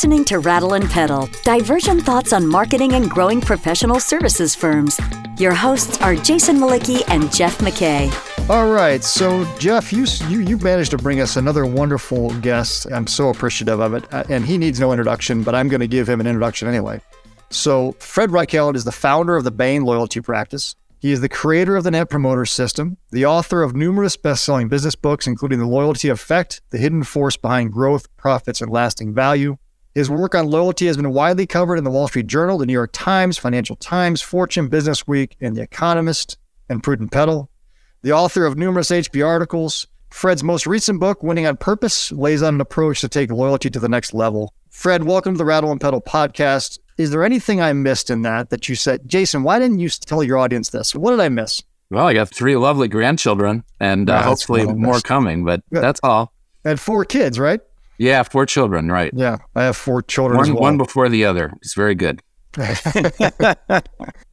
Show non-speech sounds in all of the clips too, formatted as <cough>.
listening to Rattle and Pedal, divergent thoughts on marketing and growing professional services firms. Your hosts are Jason Mlicki and Jeff McKay. All right, so Jeff, you you you managed to bring us another wonderful guest. I'm so appreciative of it, uh, and he needs no introduction, but I'm going to give him an introduction anyway. So Fred Reichheld is the founder of the Bain Loyalty Practice. He is the creator of the Net Promoter System, the author of numerous best selling business books, including The Loyalty Effect, The Hidden Force Behind Growth, Profits, and Lasting Value. His work on loyalty has been widely covered in the Wall Street Journal, the New York Times, Financial Times, Fortune, Business Week, and The Economist, and Prudent Pedal. The author of numerous HBR articles, Fred's most recent book, Winning on Purpose, lays out an approach to take loyalty to the next level. Fred, welcome to the Rattle and Pedal podcast. Is there anything I missed in that that you said, Jason? Why didn't you tell your audience this? What did I miss? Well, I got three lovely grandchildren, and uh, yeah, hopefully more coming. But that's all. And four kids, right? Yeah, four children, right? Yeah, I have four children. One, well. one before the other. It's very good. <laughs>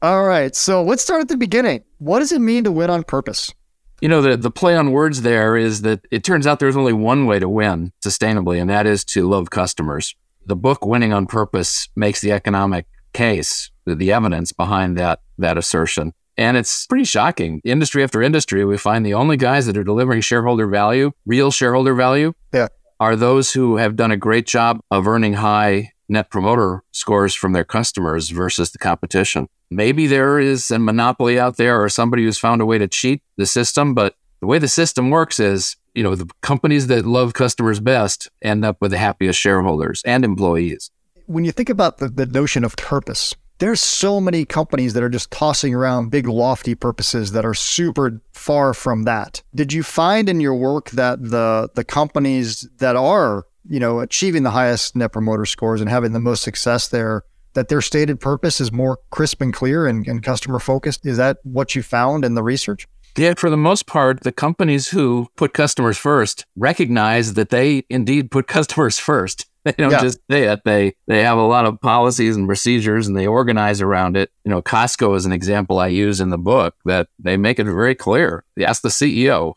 all right, so let's start at the beginning. What does it mean to win on purpose? You know, the, the play on words there is that it turns out there's only one way to win sustainably, and that is to love customers the book Winning on Purpose makes the economic case, the, the evidence behind that that assertion. And it's pretty shocking. Industry after industry, we find the only guys that are delivering shareholder value, real shareholder value, yeah. Are those who have done a great job of earning high net promoter scores from their customers versus the competition. Maybe there is a monopoly out there or somebody who's found a way to cheat the system, but the way the system works is you know, the companies that love customers best end up with the happiest shareholders and employees. When you think about the, the notion of purpose, there's so many companies that are just tossing around big lofty purposes that are super far from that. Did you find in your work that the the companies that are, you know, achieving the highest net promoter scores and having the most success there, that their stated purpose is more crisp and clear and, and customer focused? Is that what you found in the research? Yeah, for the most part, the companies who put customers first recognize that they indeed put <laughs> customers first. <laughs> They don't yeah. just say it. They they have a lot of policies and procedures and they organize around it. You know, Costco is an example I use in the book that they make it very clear. They ask the CEO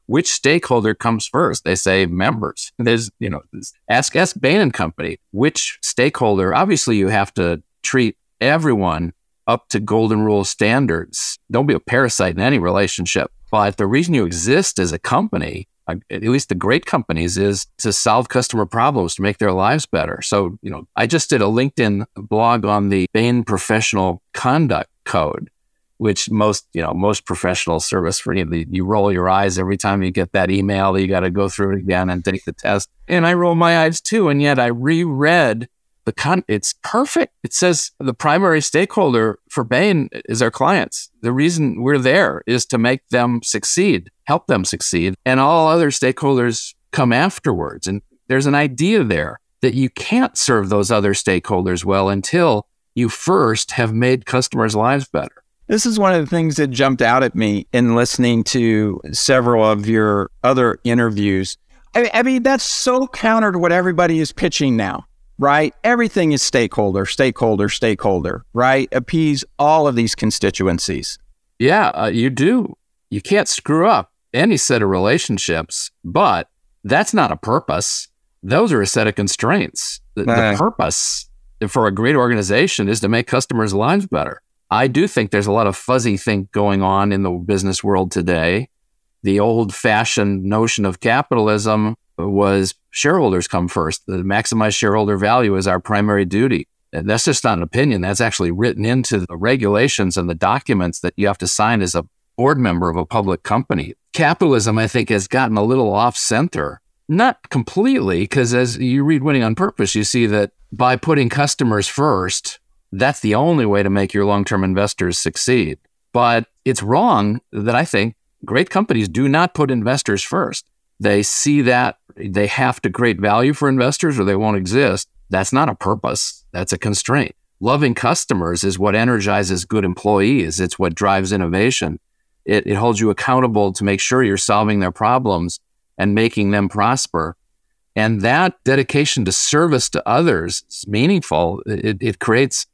<laughs> which stakeholder comes first. They say members. There's you know, ask ask Bain and Company which stakeholder. Obviously, you have to treat everyone up to golden rule standards. Don't be a parasite in any relationship. But the reason you exist as a company, at least the great companies, is to solve customer problems to make their lives better. So, you know, I just did a LinkedIn blog on the Bain Professional Conduct Code, which most, you know, most professional service for you, you roll your eyes every time you get that email. You got to go through it again and take the test. And I roll my eyes too. And yet I reread the con it's perfect. It says the primary stakeholder for Bain is our clients. The reason we're there is to make them succeed, help them succeed, and all other stakeholders come afterwards. And there's an idea there that you can't serve those other stakeholders well until you first have made customers' lives better. This is one of the things that jumped out at me in listening to several of your other interviews. I, I mean, that's so counter to what everybody is pitching now right? Everything is stakeholder, stakeholder, stakeholder, right? Appease all of these constituencies. Yeah, uh, you do. You can't screw up any set of relationships, but that's not a purpose. Those are a set of constraints. The, the purpose for a great organization is to make customers' lives better. I do think there's a lot of fuzzy think going on in the business world today. The old fashioned notion of capitalism was shareholders come first. The maximize shareholder value is our primary duty. And that's just not an opinion. That's actually written into the regulations and the documents that you have to sign as a board member of a public company. Capitalism, I think, has gotten a little off center. Not completely, because as you read Winning on Purpose, you see that by putting customers first, that's the only way to make your long term investors succeed. But it's wrong that I think great companies do not put investors first. They see that they have to create value for investors or they won't exist. That's not a purpose. That's a constraint. Loving customers is what energizes good employees. It's what drives innovation. It, it holds you accountable to make sure you're solving their problems and making them prosper. And that dedication to service to others is meaningful. It, it creates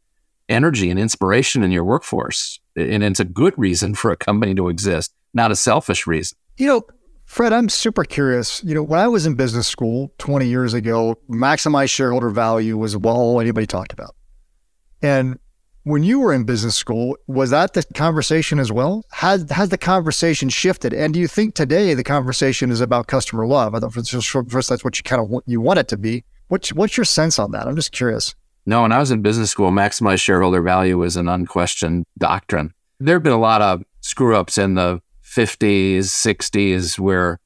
energy and inspiration in your workforce. And it's a good reason for a company to exist, not a selfish reason. You know, Fred, I'm super curious. You know, when I was in business school 20 years ago, maximize shareholder value was all anybody talked about. And when you were in business school, was that the conversation as well? Has has the conversation shifted? And do you think today the conversation is about customer love? I thought first that's what you kind of want, you want it to be. What's what's your sense on that? I'm just curious. No, when I was in business school, maximize shareholder value was an unquestioned doctrine. There have been a lot of screw ups in the 50s, 60s where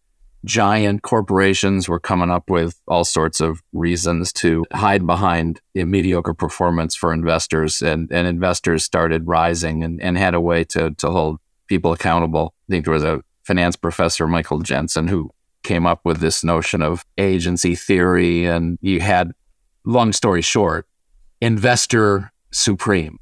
giant corporations were coming up with all sorts of reasons to hide behind mediocre performance for investors and, and investors started rising and, and had a way to, to hold people accountable. I think there was a finance professor, Michael Jensen, who came up with this notion of agency theory. And you had, long story short, investor supreme.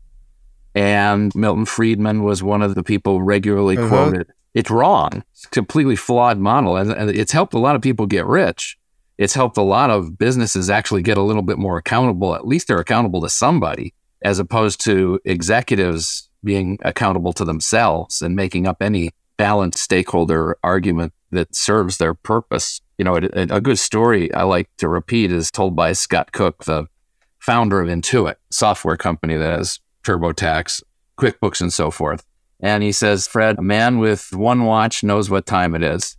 And Milton Friedman was one of the people regularly uh-huh. quoted it's wrong. It's a completely flawed model. And, and it's helped a lot of people get rich. It's helped a lot of businesses actually get a little bit more accountable. At least they're accountable to somebody, as opposed to executives being accountable to themselves and making up any balanced stakeholder argument that serves their purpose. You know, a, a good story I like to repeat is told by Scott Cook, the founder of Intuit, software company that has TurboTax, QuickBooks, and so forth. And he says, Fred, a man with one watch knows what time it is.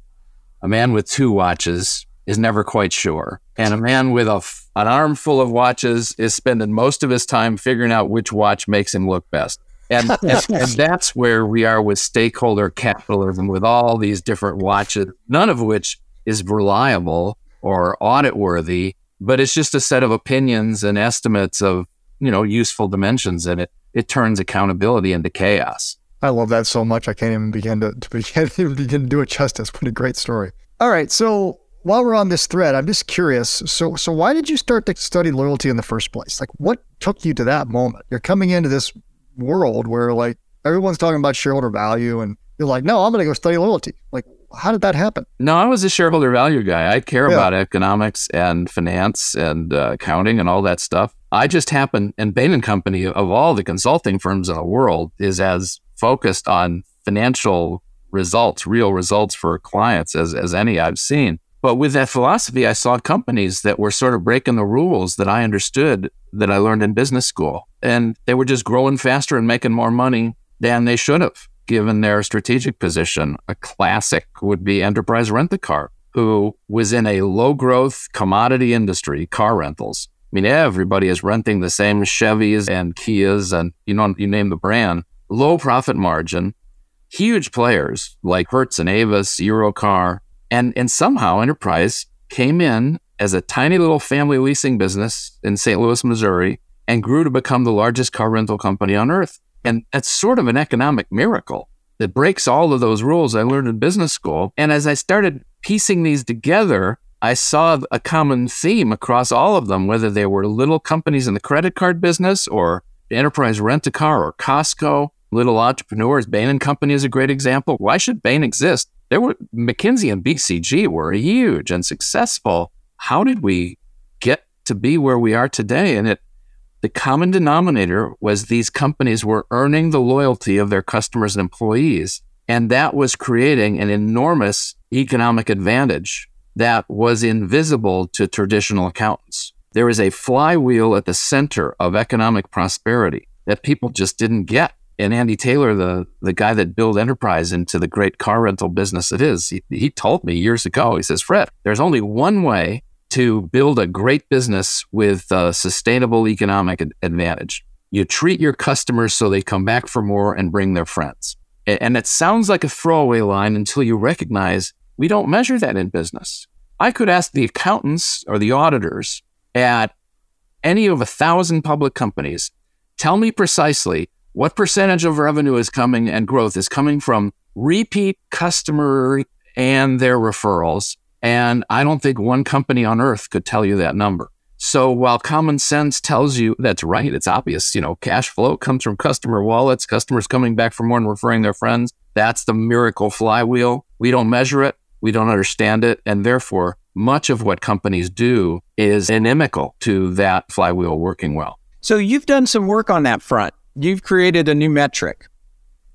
A man with two watches is never quite sure. And a man with a f- an arm full of watches is spending most of his time figuring out which watch makes him look best. And, <laughs> and, and, that's where we are with stakeholder capitalism, with all these different watches, none of which is reliable or audit worthy, but it's just a set of opinions and estimates of, you know, useful dimensions. And it, it turns accountability into chaos. I love that so much. I can't even begin to, to <laughs> begin, begin to do it justice. What a great story. All right. So while we're on this thread, I'm just curious. So, so why did you start to study loyalty in the first place? Like, what took you to that moment? You're coming into this world where like everyone's talking about shareholder value, and you're like, no, I'm going to go study loyalty. Like, how did that happen? No, I was a shareholder value guy. I care yeah. about economics and finance and uh, accounting and all that stuff. I just happen, and Bain and Company of all the consulting firms in the world is as focused on financial results, real results for clients as, as any I've seen. But with that philosophy, I saw companies that were sort of breaking the rules that I understood that I learned in business school. And they were just growing faster and making more money than they should have, given their strategic position. A classic would be Enterprise Rent a Car, who was in a low growth commodity industry, car rentals. I mean, everybody is renting the same Chevys and Kias and you know, you name the brand low profit margin, huge players like Hertz and Avis, Europcar, and, and somehow Enterprise came in as a tiny little family leasing business in St. Louis, Missouri, and grew to become the largest car rental company on earth. And that's sort of an economic miracle that breaks all of those rules I learned in business school. And as I started piecing these together, I saw a common theme across all of them, whether they were little companies in the credit card business or Enterprise Rent a Car or Costco little entrepreneurs. Bain and Company is a great example. Why should Bain exist? There were McKinsey and BCG were huge and successful. How did we get to be where we are today? And it the common denominator was these companies were earning the loyalty of their customers and employees. And that was creating an enormous economic advantage that was invisible to traditional accountants. There is a flywheel at the center of economic prosperity that people just didn't get and Andy Taylor, the the guy that built Enterprise into the great car rental business it is, he, he told me years ago. He says, "Fred, there's only one way to build a great business with a sustainable economic advantage. You treat your customers so they come back for more and bring their friends." And it sounds like a throwaway line until you recognize we don't measure that in business. I could ask the accountants or the auditors at any of a thousand public companies, tell me precisely what percentage of revenue is coming and growth is coming from repeat customer and their referrals? And I don't think one company on earth could tell you that number. So while common sense tells you that's right, it's obvious, you know, cash flow comes from customer wallets, customers coming back for more and referring their friends. That's the miracle flywheel. We don't measure it. We don't understand it. And therefore, much of what companies do is inimical to that flywheel working well. So you've done some work on that front you've created a new metric.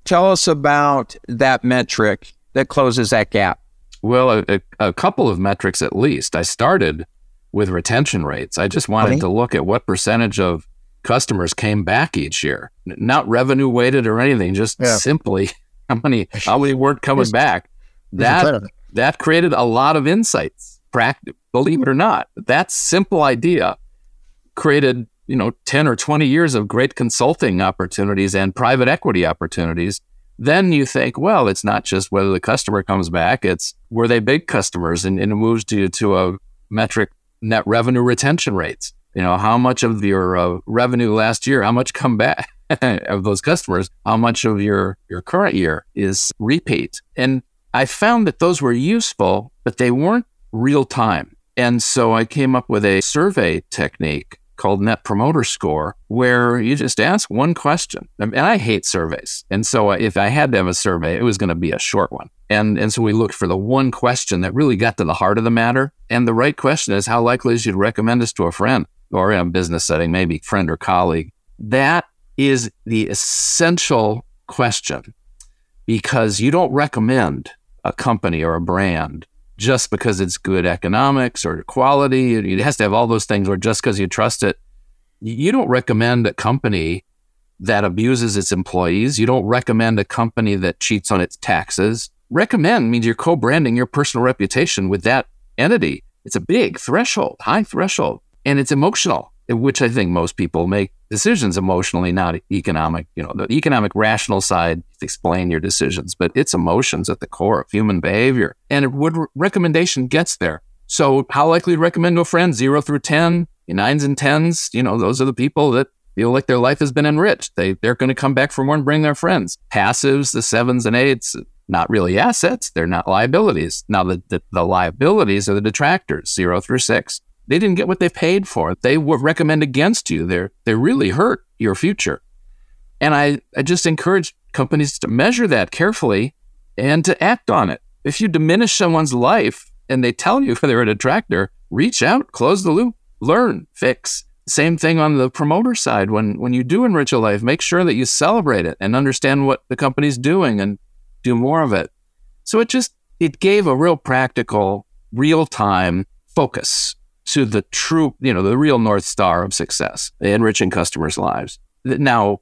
Tell us about that metric that closes that gap. Well, a, a, couple of metrics at least. I started with retention rates. I just wanted to look at what percentage of customers came back each year, not revenue weighted or anything, just yeah. simply <laughs> how many <laughs> how many weren't coming back. That that created a lot of insights. believe it or not, that simple idea created you know 10 or 20 years of great consulting opportunities and private equity opportunities then you think well it's not just whether the customer comes back it's were they big customers? And, and it moves to to a metric net revenue retention rates. You know how much of your uh, revenue last year how much come back <laughs> of those customers? How much of your your current year is repeat? And i found that those were useful but they weren't real time. And so i came up with a survey technique called Net Promoter Score, where you just ask one question. And I hate surveys. And so uh, if I had to have a survey, it was going to be a short one. And, and so we looked for the one question that really got to the heart of the matter. And the right question is how likely is you to recommend this to a friend or in a business setting, maybe friend or colleague? That is the essential question because you don't recommend a company or a brand just because it's good economics or quality. It has to have all those things, or just because you trust it. You don't recommend a company that abuses its employees. You don't recommend a company that cheats on its taxes. Recommend means you're co branding your personal reputation with that entity. It's a big threshold, high threshold, and it's emotional which I think most people make decisions emotionally, not economic. You know, the economic rational side explain your decisions, but it's emotions at the core of human behavior. And what recommendation gets there? So, how likely to recommend to a friend? Zero through 10, nines and tens. You know, those are the people that feel like their life has been enriched. They, they're going to come back for more and bring their friends. Passives, the sevens and eights, not really assets. They're not liabilities. Now, the, the, the liabilities are the detractors, zero through six. They didn't get what they paid for. They would recommend against you. They're they really hurt your future. And I, I just encourage companies to measure that carefully and to act on it. If you diminish someone's life and they tell you <laughs> they're a detractor, reach out, close the loop, learn, fix. Same thing on the promoter side. When when you do enrich a life, make sure that you celebrate it and understand what the company's doing and do more of it. So it just it gave a real practical, real time focus to the true, you know, the real North Star of success, enriching customers' lives. Now,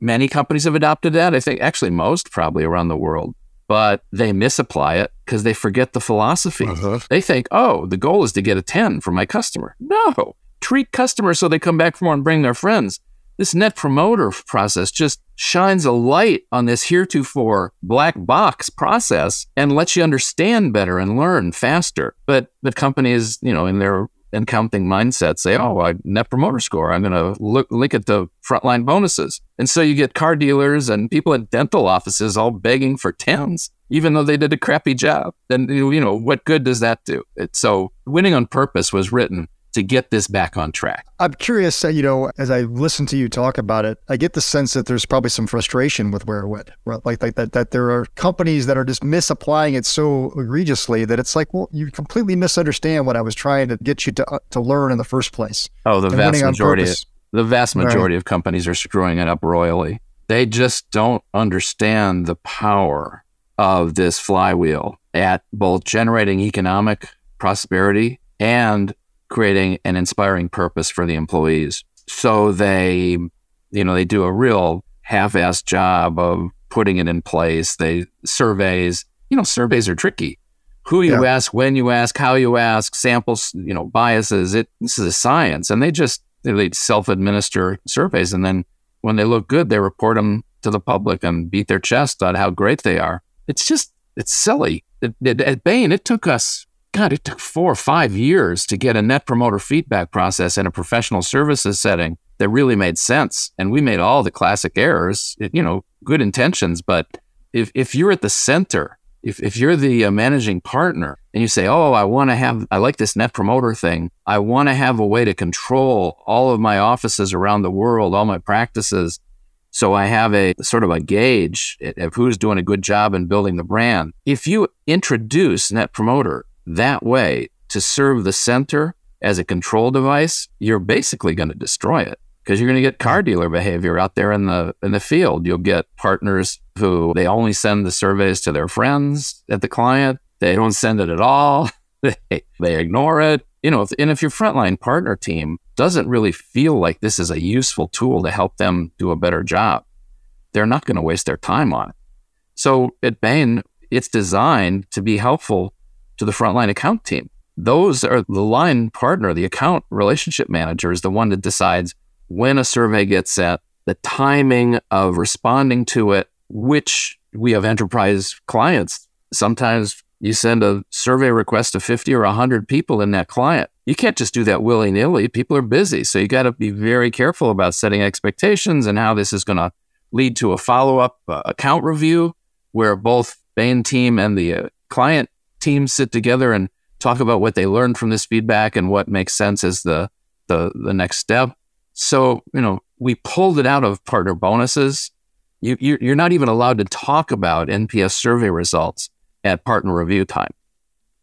many companies have adopted that. I think actually most probably around the world, but they misapply it because they forget the philosophy. Uh-huh. They think, oh, the goal is to get a 10 from my customer. No, treat customers so they come back for more and bring their friends. This net promoter process just shines a light on this heretofore black box process and lets you understand better and learn faster. But the companies, you know, in their and counting mindset say, oh, I net promoter score. I'm going to look link it to frontline bonuses. And so you get car dealers and people in dental offices all begging for tens, even though they did a crappy job. Then, you know, what good does that do? It, so winning on purpose was written to get this back on track. I'm curious, uh, you know, as I listen to you talk about it, I get the sense that there's probably some frustration with where it went. Right? Like, like that, that there are companies that are just misapplying it so egregiously that it's like, well, you completely misunderstand what I was trying to get you to uh, to learn in the first place. Oh, the vast majority, the vast majority right. of companies are screwing it up royally. They just don't understand the power of this flywheel at both generating economic prosperity and creating an inspiring purpose for the employees. So they, you know, they do a real half-assed job of putting it in place. They surveys, you know, surveys are tricky. Who you yeah. ask, when you ask, how you ask, samples, you know, biases. It this is a science, and they just they self-administer surveys, and then when they look good, they report them to the public and beat their chest on how great they are. It's just it's silly. It, it, at Bain, it took us God, it took four or five years to get a net promoter feedback process in a professional services setting that really made sense. And we made all the classic errors, you know, good intentions. But if, if you're at the center, if, if you're the uh, managing partner and you say, Oh, I want to have, I like this net promoter thing. I want to have a way to control all of my offices around the world, all my practices. So I have a sort of a gauge of who's doing a good job in building the brand. If you introduce net promoter that way to serve the center as a control device, you're basically going to destroy it because you're going to get car dealer behavior out there in the in the field. You'll get partners who they only send the surveys to their friends at the client. They don't send it at all. <laughs> they, they ignore it. You know, if, and if your frontline partner team doesn't really feel like this is a useful tool to help them do a better job, they're not going to waste their time on it. So at Bain, it's designed to be helpful to the frontline account team. Those are the line partner, the account relationship manager is the one that decides when a survey gets sent, the timing of responding to it, which we have enterprise clients. Sometimes you send a survey request to 50 or 100 people in that client. You can't just do that willy nilly. People are busy. So you got to be very careful about setting expectations and how this is going to lead to a follow up uh, account review where both Bain team and the uh, client team sit together and talk about what they learned from this feedback and what makes sense as the, the, the next step. So, you know, we pulled it out of partner bonuses. You, you're not even allowed to talk about NPS survey results at partner review time.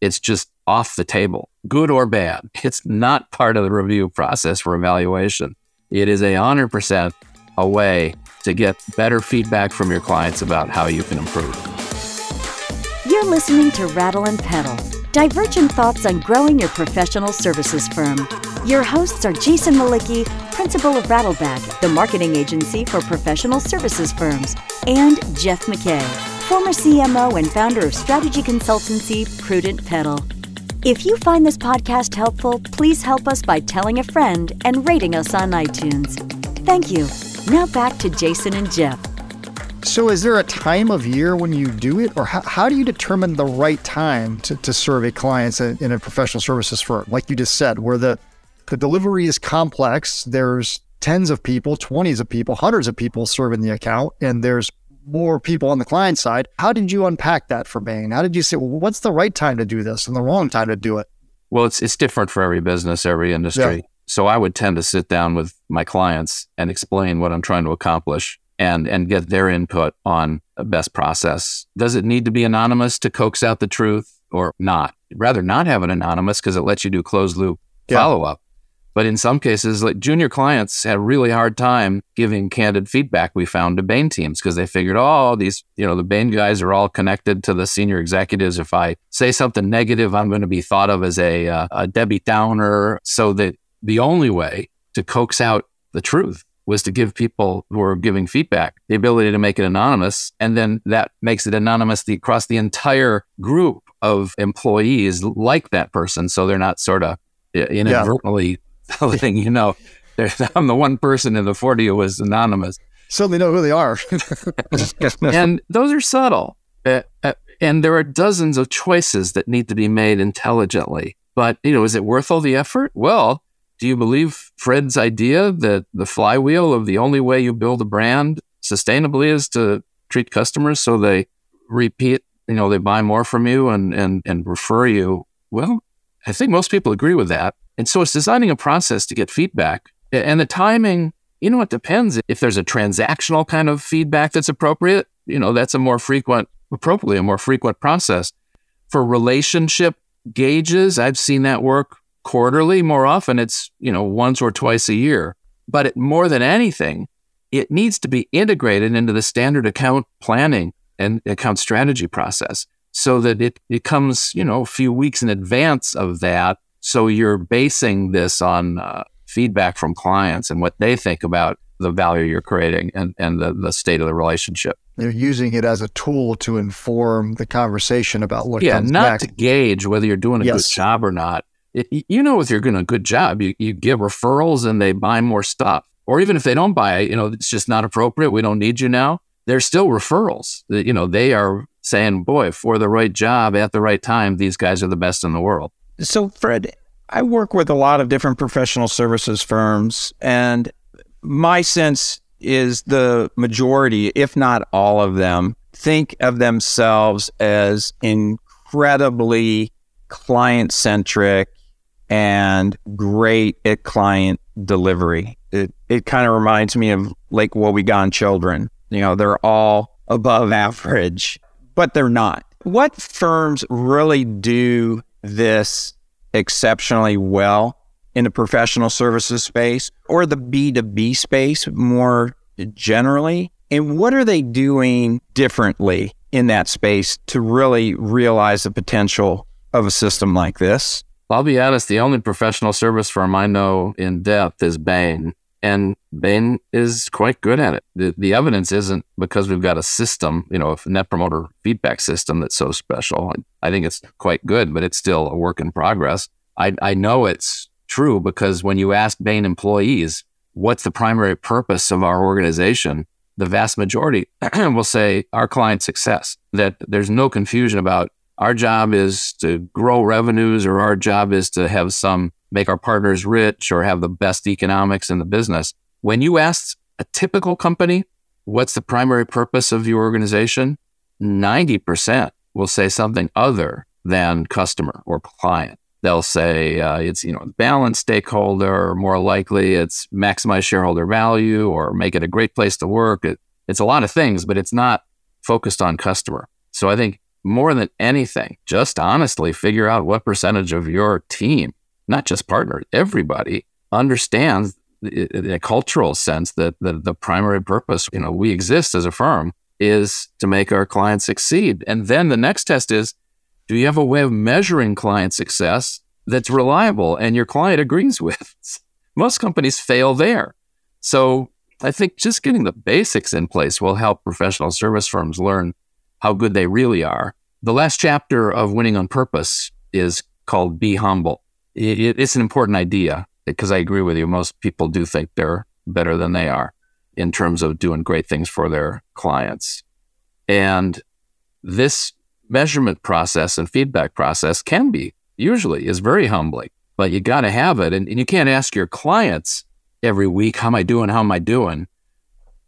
It's just off the table, good or bad. <laughs> It's not part of the review process for evaluation. It is a 100% a way to get better feedback from your clients about how you can improve. You're listening to Rattle and Pedal, divergent thoughts on growing your professional services firm. Your hosts are Jason Mlicki, principal of Rattleback, the marketing agency for professional services firms, and Jeff McKay former CMO and founder of strategy consultancy Prudent Pedal. If you find this podcast helpful, please help us by telling a friend and rating us on iTunes. Thank you. Now back to Jason and Jeff. So, is there a time of year when you do it, or how, how do you determine the right time to, to survey clients in, in a professional services firm? Like you just said, where the, the delivery is complex, there's tens of people, 20s of people, hundreds of people serving the account, and there's more people on the client side. How did you unpack that for Bain? How did you say, well, what's the right time to do this and the wrong time to do it? Well, it's it's different for every business, every industry. Yeah. So I would tend to sit down with my clients and explain what I'm trying to accomplish and and get their input on a best process. Does it need to be anonymous to coax out the truth or not? rather not have it anonymous because it lets you do closed loop yeah. follow up. But in some cases, like junior clients had a really hard time giving candid feedback we found to Bain teams because they figured, oh, these, you know, the Bain guys are all connected to the senior executives. If I say something negative, I'm going to be thought of as a, uh, a Debbie Downer. So that the only way to coax out the truth was to give people who are giving feedback the ability to make it anonymous. And then that makes it anonymous the, across the entire group of employees like that person. So they're not sort of inadvertently yeah <laughs> telling you know <laughs> I'm the one person in the 40 who was anonymous. Suddenly know who they are. <laughs> and those are subtle. Uh, uh, and there are dozens of choices that need to be made intelligently. But, you know, is it worth all the effort? Well, do you believe Fred's idea that the flywheel of the only way you build a brand sustainably is to treat customers so they repeat, you know, they buy more from you and, and, and refer you? Well, I think most people agree with that. And so it's designing a process to get feedback. And the timing, you know, it depends. If there's a transactional kind of feedback that's appropriate, you know, that's a more frequent, appropriately a more frequent process. For relationship gauges, I've seen that work quarterly. More often, it's, you know, once or twice a year. But it, more than anything, it needs to be integrated into the standard account planning and account strategy process so that it, it comes, you know, a few weeks in advance of that so you're basing this on uh, feedback from clients and what they think about the value you're creating and, and the, the state of the relationship. You're using it as a tool to inform the conversation about what yeah, not back. to gauge whether you're doing a yes. good job or not. You know, if you're doing a good job, you, you give referrals and they buy more stuff. Or even if they don't buy you know, it's just not appropriate. We don't need you now. There's still referrals. You know, they are saying, boy, for the right job at the right time, these guys are the best in the world. So, Fred, I work with a lot of different professional services firms, and my sense is the majority, if not all of them, think of themselves as incredibly client centric and great at client delivery. It, it kind of reminds me of Lake Wobegon children. You know, they're all above average, but they're not. What firms really do this exceptionally well in the professional services space or the B2B space more generally? And what are they doing differently in that space to really realize the potential of a system like this? I'll be honest, the only professional service firm I know in depth is Bain. And Bain is quite good at it. The, the evidence isn't because we've got a system, you know, a net promoter feedback system that's so special. I think it's quite good, but it's still a work in progress. I, I know it's true because when you ask Bain employees, what's the primary purpose of our organization? The vast majority <clears throat> will say our client success, that there's no confusion about our job is to grow revenues or our job is to have some make our partners rich or have the best economics in the business. When you ask a typical company, what's the primary purpose of your organization? 90% will say something other than customer or client. They'll say uh, it's you know balance stakeholder, or more likely it's maximize shareholder value or make it a great place to work. It, it's a lot of things, but it's not focused on customer. So I think more than anything, just honestly figure out what percentage of your team not just partners, everybody understands in a cultural sense that the, the primary purpose, you know, we exist as a firm is to make our clients succeed. And then the next test is, do you have a way of measuring client success that's reliable and your client agrees with? <laughs> Most companies fail there. So I think just getting the basics in place will help professional service firms learn how good they really are. The last chapter of Winning on Purpose is called Be Humble it, it's an important idea because I agree with you. Most people do think they're better than they are in terms of doing great things for their clients. And this measurement process and feedback process can be usually is very humbling, but you got to have it. And, and you can't ask your clients every week, how am I doing? How am I doing?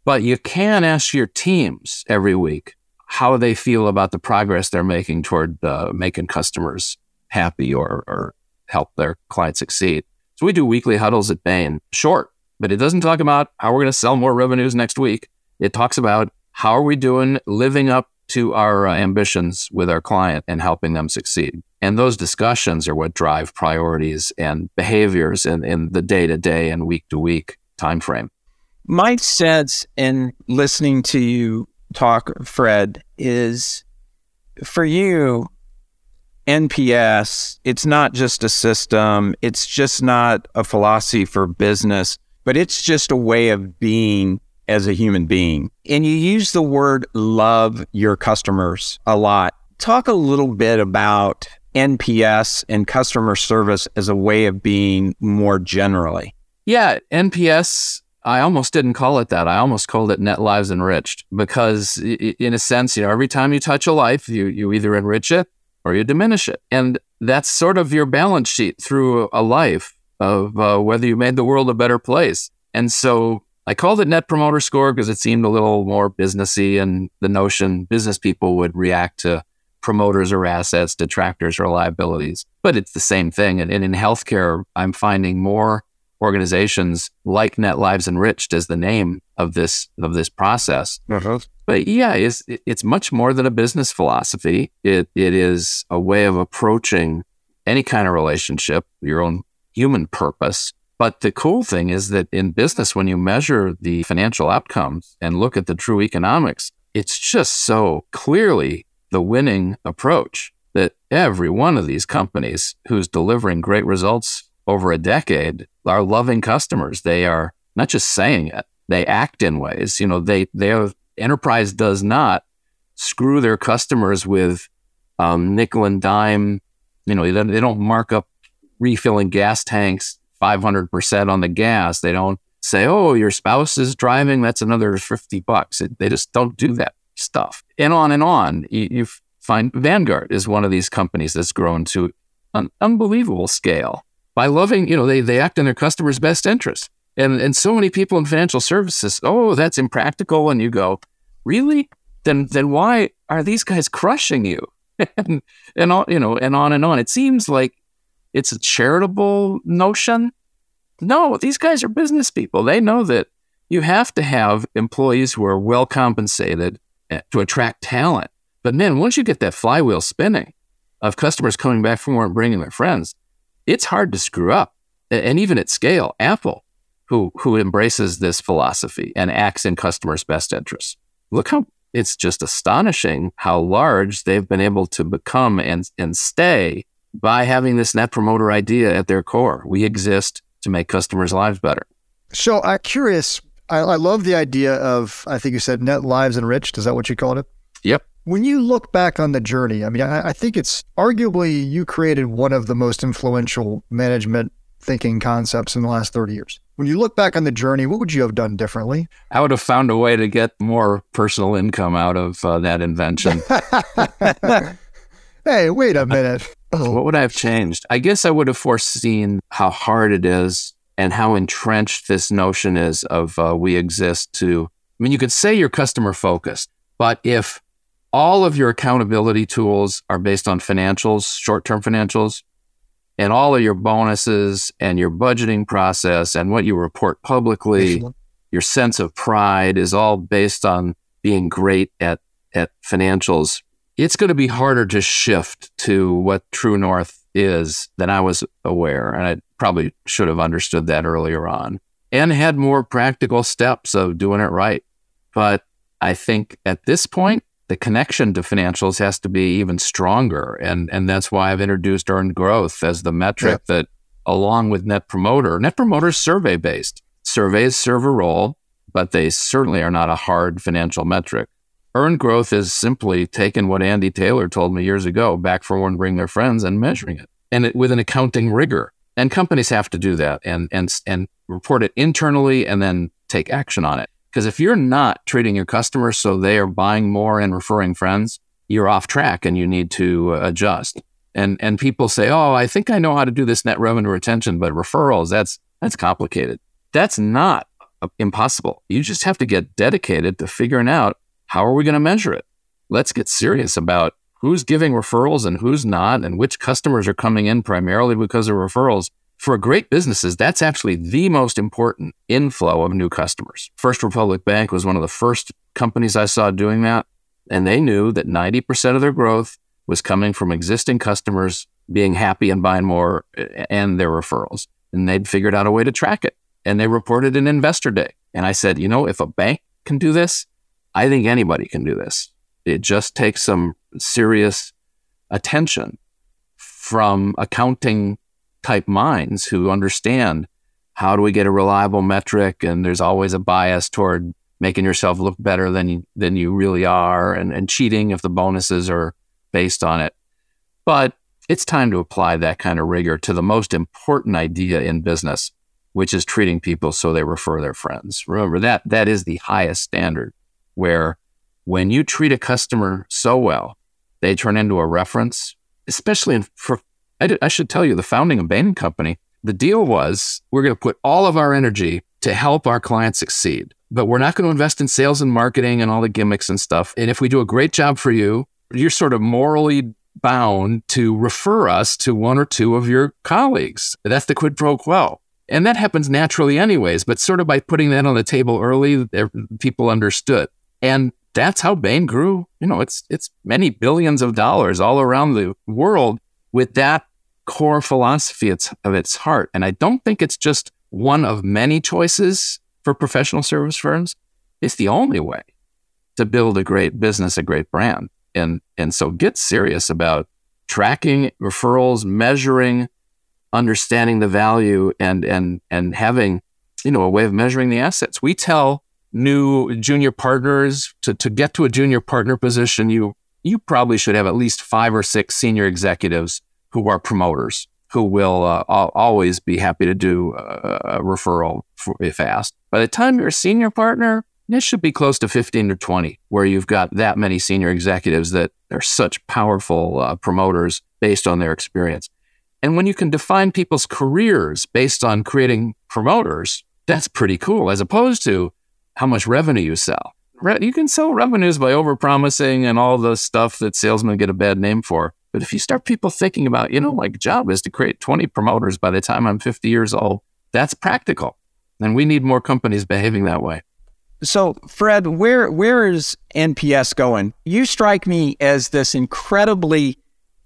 But you can ask your teams every week how they feel about the progress they're making toward uh, making customers happy or, or help their clients succeed. So we do weekly huddles at Bain, short, but it doesn't talk about how we're going to sell more revenues next week. It talks about how are we doing living up to our uh, ambitions with our client and helping them succeed. And those discussions are what drive priorities and behaviors in, in the day to day and week to week time frame. My sense in listening to you talk, Fred, is for you, NPS, it's not just a system, it's just not a philosophy for business, but it's just a way of being as a human being. And you use the word love your customers a lot. Talk a little bit about NPS and customer service as a way of being more generally. Yeah, NPS I almost didn't call it that. I almost called it net lives enriched because in a sense, you know, every time you touch a life, you you either enrich it or you diminish it. And that's sort of your balance sheet through a life of uh, whether you made the world a better place. And so I called it Net Promoter Score because it seemed a little more businessy, and the notion business people would react to promoters or assets, detractors or liabilities. But it's the same thing. And, and in healthcare, I'm finding more organizations like Net Lives Enriched as the name of this of this process. Uh-huh. But yeah, it's it's much more than a business philosophy. It it is a way of approaching any kind of relationship, your own human purpose. But the cool thing is that in business, when you measure the financial outcomes and look at the true economics, it's just so clearly the winning approach that every one of these companies who's delivering great results over a decade are loving customers. They are not just saying it, they act in ways. You know, they their enterprise does not screw their customers with um, nickel and dime. You know, they don't, mark up refilling gas tanks 500% on the gas. They don't say, oh, your spouse is driving. That's another 50 bucks. It, they just don't do that stuff. And on and on. You, you find Vanguard is one of these companies that's grown to an unbelievable scale by loving, you know, they, they act in their customers' best interest. And, and so many people in financial services, oh, that's impractical. And you go, really? Then, then why are these guys crushing you? <laughs> and, and on, you know, and on and on. It seems like it's a charitable notion. No, these guys are business people. They know that you have to have employees who are well compensated eh, to attract talent. But man, once you get that flywheel spinning of customers coming back for more and bringing their friends, it's hard to screw up. And even at scale, Apple, who who embraces this philosophy and acts in customers' best interests. Look how it's just astonishing how large they've been able to become and, and stay by having this net promoter idea at their core. We exist to make customers' lives better. So I'm curious. I, I love the idea of, I think you said net lives enriched. Is that what you called it? Yep. When you look back on the journey, I mean, I, I think it's arguably you created one of the most influential management thinking concepts in the last 30 years. When you look back on the journey, what would you have done differently? I would have found a way to get more personal income out of uh, that invention. <laughs> hey, wait a minute. Oh. What would I have changed? I guess I would have foreseen how hard it is and how entrenched this notion is of uh, we exist to. I mean, you could say you're customer focused, but if all of your accountability tools are based on financials, short term financials, and all of your bonuses and your budgeting process and what you report publicly, your sense of pride is all based on being great at, at financials. It's going to be harder to shift to what True North is than I was aware. And I probably should have understood that earlier on and had more practical steps of doing it right. But I think at this point, the connection to financials has to be even stronger. And, and that's why I've introduced earned growth as the metric yeah. that, along with Net Promoter, Net Promoter is survey based. Surveys serve a role, but they certainly are not a hard financial metric. Earned growth is simply taking what Andy Taylor told me years ago, back for one, bring their friends, and measuring it, and it, with an accounting rigor. And companies have to do that and and and report it internally, and then take action on it. Because if you're not treating your customers so they are buying more and referring friends, you're off track and you need to uh, adjust. And and people say, "Oh, I think I know how to do this net revenue retention, but referrals that's that's complicated." That's not uh, impossible. You just have to get dedicated to figuring out how are we going to measure it. Let's get serious about who's giving referrals and who's not, and which customers are coming in primarily because of referrals for great businesses, that's actually the most important inflow of new customers. First Republic Bank was one of the first companies I saw doing that. And they knew that 90% of their growth was coming from existing customers being happy and buying more and their referrals. And they'd figured out a way to track it. And they reported an investor day. And I said, you know, if a bank can do this, I think anybody can do this. It just takes some serious attention from accounting type minds who understand how do we get a reliable metric and there's always a bias toward making yourself look better than you, than you really are and, and cheating if the bonuses are based on it. But it's time to apply that kind of rigor to the most important idea in business, which is treating people so they refer their friends. Remember that that is the highest standard where when you treat a customer so well, they turn into a reference, especially in, for I, did, I should tell you, the founding of Bain Company, the deal was we're going to put all of our energy to help our clients succeed, but we're not going to invest in sales and marketing and all the gimmicks and stuff. And if we do a great job for you, you're sort of morally bound to refer us to one or two of your colleagues. That's the quid pro quo. And that happens naturally, anyways, but sort of by putting that on the table early, people understood. And that's how Bain grew. You know, it's it's many billions of dollars all around the world with that core philosophy of its heart. And I don't think it's just one of many choices for professional service firms. It's the only way to build a great business, a great brand. And, and so get serious about tracking referrals, measuring, understanding the value and, and, and having, you know, a way of measuring the assets. We tell new junior partners to, to get to a junior partner position, you, you probably should have at least five or six senior executives who are promoters who will uh, always be happy to do a referral for, fast. By the time you're a senior partner, it should be close to 15 to 20, where you've got that many senior executives that are such powerful uh, promoters based on their experience. And when you can define people's careers based on creating promoters, that's pretty cool, as opposed to how much revenue you sell. Re- you can sell revenues by overpromising and all the stuff that salesmen get a bad name for. But if you start people thinking about, you know, my job is to create 20 promoters by the time I'm 50 years old, that's practical. And we need more companies behaving that way. So, Fred, where where is NPS going? You strike me as this incredibly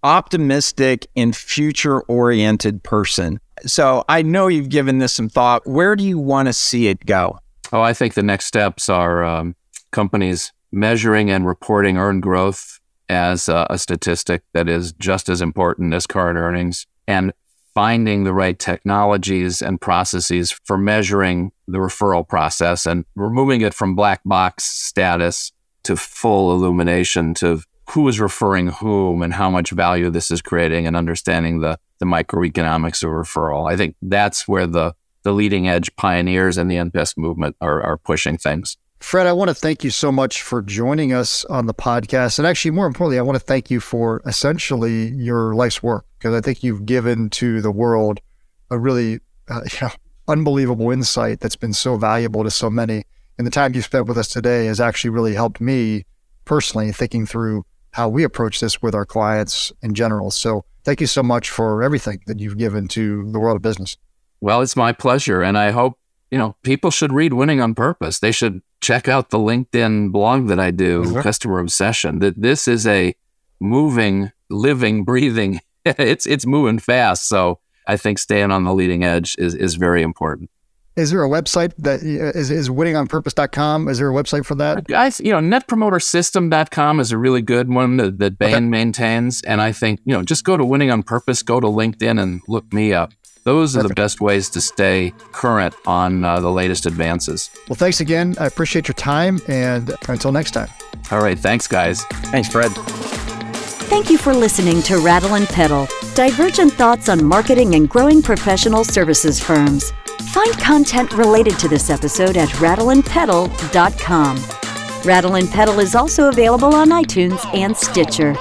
optimistic and future oriented person. So, I know you've given this some thought. Where do you want to see it go? Oh, I think the next steps are um, companies measuring and reporting earned growth as a, a statistic that is just as important as current earnings and finding the right technologies and processes for measuring the referral process and removing it from black box status to full illumination to who is referring whom and how much value this is creating and understanding the, the microeconomics of referral. I think that's where the, the leading edge pioneers and the NPS movement are, are pushing things. Fred, I want to thank you so much for joining us on the podcast. And actually, more importantly, I want to thank you for essentially your life's work because I think you've given to the world a really uh, <laughs> you know, unbelievable insight that's been so valuable to so many. And the time you spent with us today has actually really helped me personally thinking through how we approach this with our clients in general. So thank you so much for everything that you've given to the world of business. Well, it's my pleasure. And I hope, you know, people should read Winning on Purpose. They should check out the LinkedIn blog that I do, mm-hmm. Customer Obsession. That this is a moving, living, <laughs> breathing. it's it's moving fast. So I think staying on the leading edge is is very important. Is there a website that is, is winningonpurpose.com? Is there a website for that? I, you know, netpromotersystem.com is a really good one that, that Bain okay. maintains. And I think, you know, just go to Winning on Purpose, go to LinkedIn and look me up. Those are Perfect. the best ways to stay current on uh, the latest advances. Well, thanks again. I appreciate your time. And until next time. All right. Thanks, guys. Thanks, Fred. Thank you for listening to Rattle and Pedal, divergent thoughts on marketing and growing professional services firms. Find content related to this episode at rattleandpedal.com. Rattle and Pedal is also available on iTunes and Stitcher.